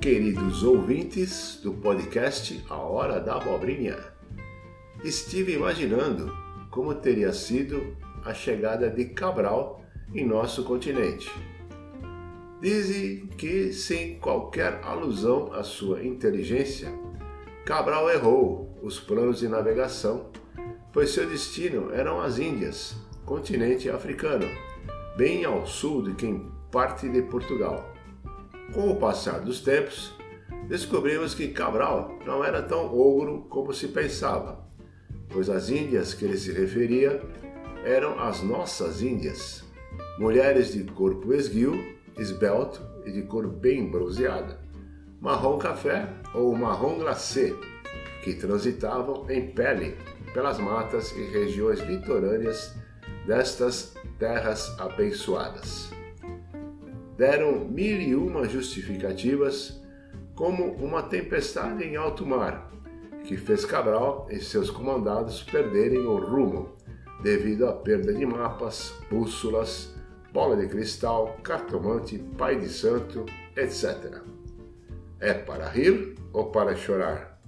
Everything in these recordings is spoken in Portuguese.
queridos ouvintes do podcast A Hora da Abobrinha. Estive imaginando como teria sido a chegada de Cabral em nosso continente. Dizem que, sem qualquer alusão à sua inteligência, Cabral errou os planos de navegação, pois seu destino eram as Índias, continente africano, bem ao sul de quem parte de Portugal. Com o passar dos tempos, descobrimos que Cabral não era tão ogro como se pensava, pois as Índias que ele se referia eram as nossas Índias, mulheres de corpo esguio, esbelto e de cor bem bronzeada, marrom café ou marrom glacê, que transitavam em pele pelas matas e regiões litorâneas destas terras abençoadas deram mil e uma justificativas, como uma tempestade em alto mar, que fez Cabral e seus comandados perderem o rumo, devido à perda de mapas, bússolas, bola de cristal, cartomante, pai de santo, etc. É para rir ou para chorar?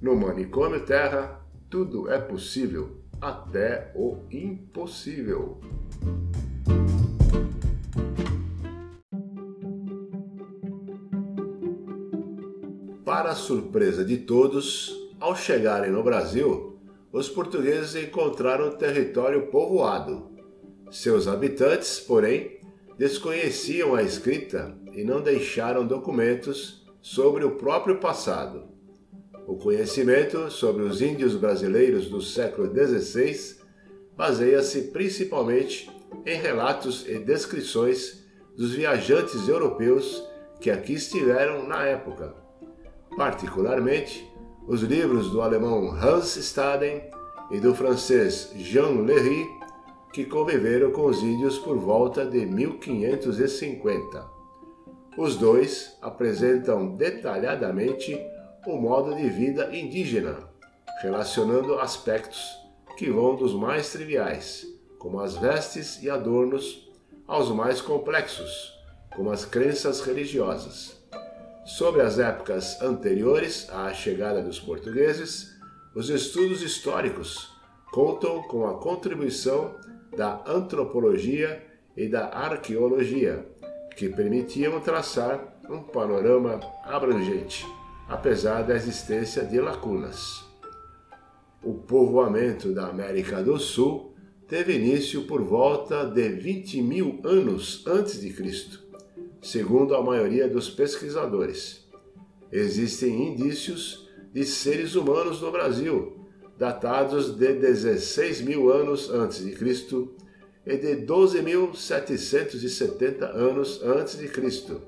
No manicômio terra, tudo é possível, até o impossível. Para a surpresa de todos, ao chegarem no Brasil, os portugueses encontraram o território povoado. Seus habitantes, porém, desconheciam a escrita e não deixaram documentos sobre o próprio passado. O conhecimento sobre os índios brasileiros do século XVI baseia-se principalmente em relatos e descrições dos viajantes europeus que aqui estiveram na época particularmente os livros do alemão Hans Staden e do francês Jean Léry, que conviveram com os índios por volta de 1550. Os dois apresentam detalhadamente o modo de vida indígena, relacionando aspectos que vão dos mais triviais, como as vestes e adornos, aos mais complexos, como as crenças religiosas. Sobre as épocas anteriores à chegada dos portugueses, os estudos históricos contam com a contribuição da antropologia e da arqueologia, que permitiam traçar um panorama abrangente, apesar da existência de lacunas. O povoamento da América do Sul teve início por volta de 20 mil anos antes de Cristo segundo a maioria dos pesquisadores. Existem indícios de seres humanos no Brasil, datados de 16 mil anos antes de Cristo e de 12.770 anos antes de Cristo,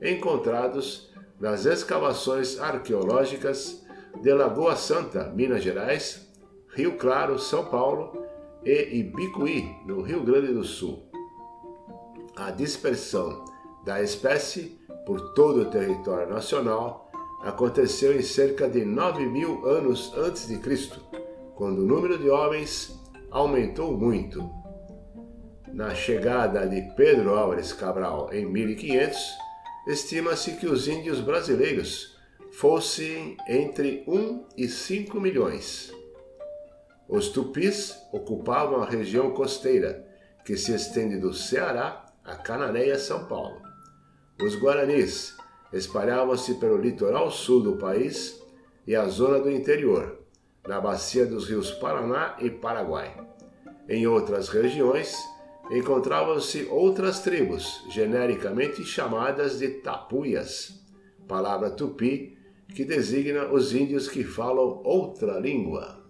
encontrados nas escavações arqueológicas de Lagoa Santa, Minas Gerais, Rio Claro, São Paulo e Ibicuí, no Rio Grande do Sul. A dispersão da espécie por todo o território nacional aconteceu em cerca de 9 mil anos antes de Cristo, quando o número de homens aumentou muito. Na chegada de Pedro Álvares Cabral em 1500, estima-se que os índios brasileiros fossem entre 1 e 5 milhões. Os tupis ocupavam a região costeira, que se estende do Ceará a Cananéia, São Paulo. Os guaranis espalhavam-se pelo litoral sul do país e a zona do interior, na bacia dos rios Paraná e Paraguai. Em outras regiões, encontravam-se outras tribos, genericamente chamadas de tapuias, palavra tupi que designa os índios que falam outra língua.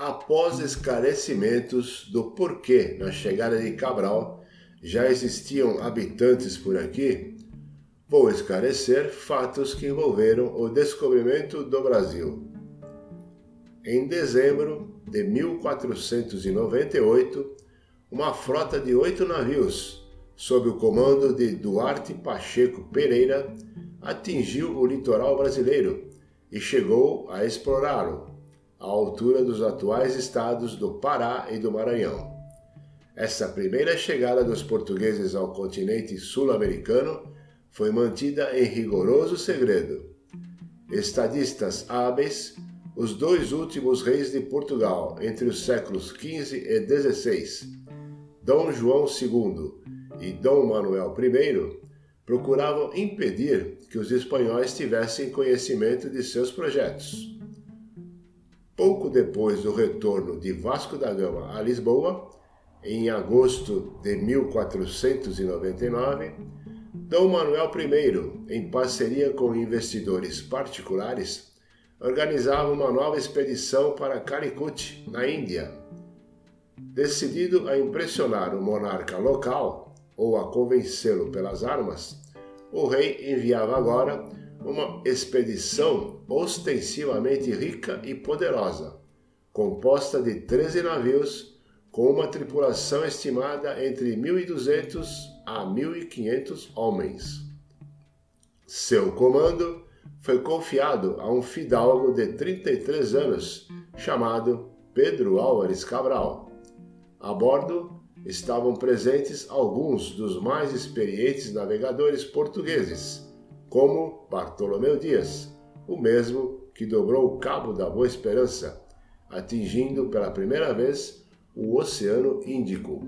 Após esclarecimentos do porquê na chegada de Cabral já existiam habitantes por aqui, vou esclarecer fatos que envolveram o descobrimento do Brasil. Em dezembro de 1498, uma frota de oito navios, sob o comando de Duarte Pacheco Pereira, atingiu o litoral brasileiro e chegou a explorá-lo à altura dos atuais estados do Pará e do Maranhão. Essa primeira chegada dos portugueses ao continente sul-americano foi mantida em rigoroso segredo. Estadistas hábeis, os dois últimos reis de Portugal entre os séculos XV e XVI, Dom João II e Dom Manuel I, procuravam impedir que os espanhóis tivessem conhecimento de seus projetos. Pouco depois do retorno de Vasco da Gama a Lisboa, em agosto de 1499, Dom Manuel I, em parceria com investidores particulares, organizava uma nova expedição para Calicut, na Índia. Decidido a impressionar o monarca local ou a convencê-lo pelas armas, o rei enviava agora uma expedição ostensivamente rica e poderosa, composta de 13 navios com uma tripulação estimada entre 1.200 a 1.500 homens. Seu comando foi confiado a um fidalgo de 33 anos chamado Pedro Álvares Cabral. A bordo estavam presentes alguns dos mais experientes navegadores portugueses, como Bartolomeu Dias, o mesmo que dobrou o Cabo da Boa Esperança, atingindo pela primeira vez o Oceano Índico.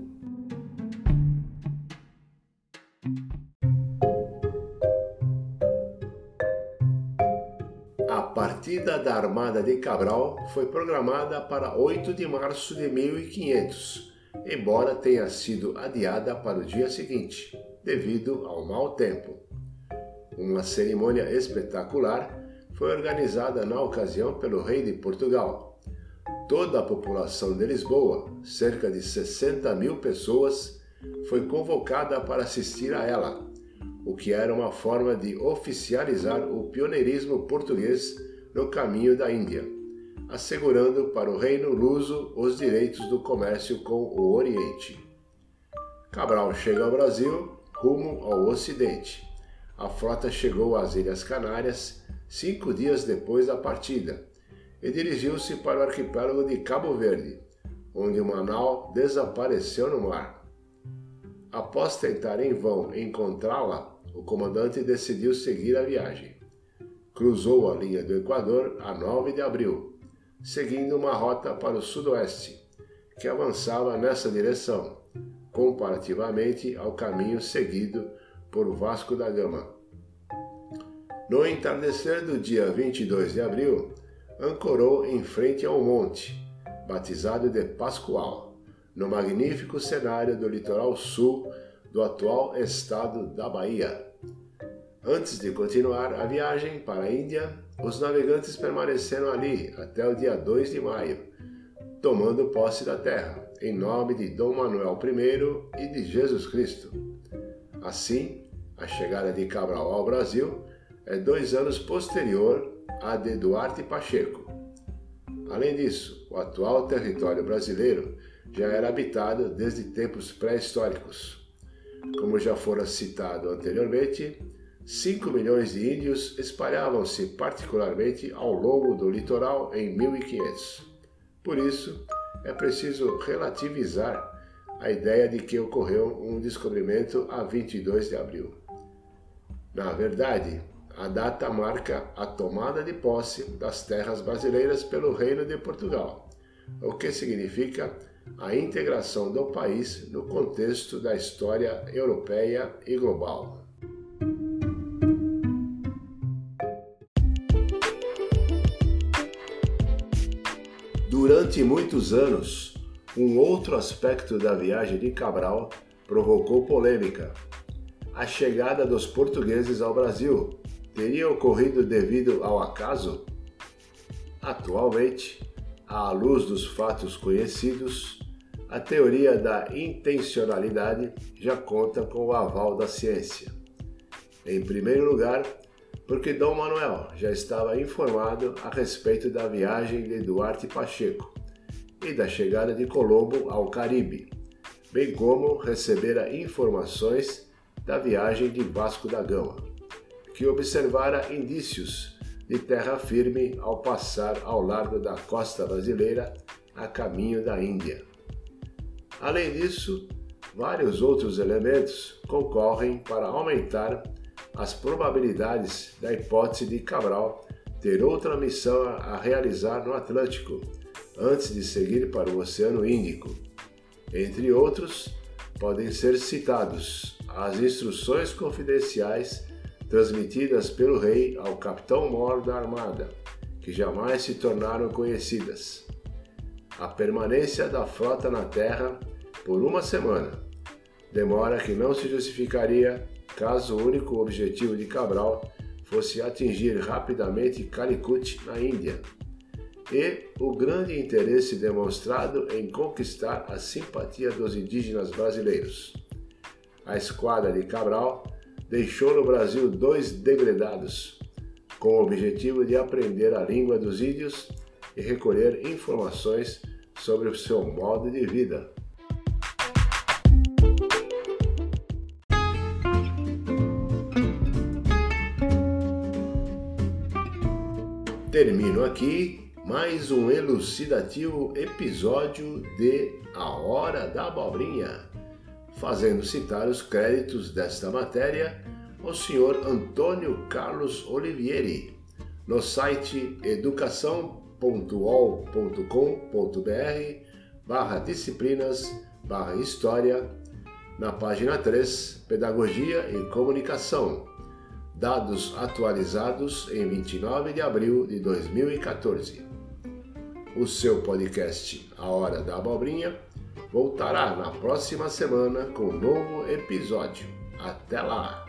A partida da Armada de Cabral foi programada para 8 de março de 1500 embora tenha sido adiada para o dia seguinte, devido ao mau tempo. Uma cerimônia espetacular foi organizada na ocasião pelo rei de Portugal. Toda a população de Lisboa, cerca de 60 mil pessoas, foi convocada para assistir a ela, o que era uma forma de oficializar o pioneirismo português no caminho da Índia assegurando para o reino luso os direitos do comércio com o Oriente. Cabral chega ao Brasil rumo ao Ocidente. A frota chegou às Ilhas Canárias cinco dias depois da partida e dirigiu-se para o arquipélago de Cabo Verde, onde uma nau desapareceu no mar. Após tentar em vão encontrá-la, o comandante decidiu seguir a viagem. Cruzou a linha do Equador a 9 de abril seguindo uma rota para o sudoeste, que avançava nessa direção, comparativamente ao caminho seguido por Vasco da Gama. No entardecer do dia 22 de abril, ancorou em frente ao monte, batizado de Pascoal, no magnífico cenário do litoral sul do atual estado da Bahia. Antes de continuar a viagem para a Índia, os navegantes permaneceram ali até o dia 2 de maio, tomando posse da terra, em nome de Dom Manuel I e de Jesus Cristo. Assim, a chegada de Cabral ao Brasil é dois anos posterior à de Duarte Pacheco. Além disso, o atual território brasileiro já era habitado desde tempos pré-históricos. Como já fora citado anteriormente, 5 milhões de índios espalhavam-se particularmente ao longo do litoral em 1500. Por isso, é preciso relativizar a ideia de que ocorreu um descobrimento a 22 de abril. Na verdade, a data marca a tomada de posse das terras brasileiras pelo Reino de Portugal, o que significa a integração do país no contexto da história europeia e global. Durante muitos anos, um outro aspecto da viagem de Cabral provocou polêmica. A chegada dos portugueses ao Brasil teria ocorrido devido ao acaso? Atualmente, à luz dos fatos conhecidos, a teoria da intencionalidade já conta com o aval da ciência. Em primeiro lugar, porque Dom Manuel já estava informado a respeito da viagem de Duarte Pacheco e da chegada de Colombo ao Caribe, bem como recebera informações da viagem de Vasco da Gama, que observara indícios de terra firme ao passar ao largo da costa brasileira a caminho da Índia. Além disso, vários outros elementos concorrem para aumentar as probabilidades da hipótese de Cabral ter outra missão a realizar no Atlântico antes de seguir para o Oceano Índico. Entre outros, podem ser citados as instruções confidenciais transmitidas pelo rei ao capitão-mor da armada, que jamais se tornaram conhecidas, a permanência da frota na terra por uma semana, demora que não se justificaria caso o único objetivo de Cabral fosse atingir rapidamente Calicut, na Índia, e o grande interesse demonstrado em conquistar a simpatia dos indígenas brasileiros. A esquadra de Cabral deixou no Brasil dois degredados, com o objetivo de aprender a língua dos índios e recolher informações sobre o seu modo de vida. Termino aqui mais um elucidativo episódio de A Hora da Abobrinha, fazendo citar os créditos desta matéria ao senhor Antônio Carlos Olivieri, no site educação.ol.com.br barra disciplinas barra história, na página 3, Pedagogia e Comunicação, dados atualizados em 29 de abril de 2014. O seu podcast A Hora da Abobrinha voltará na próxima semana com um novo episódio. Até lá!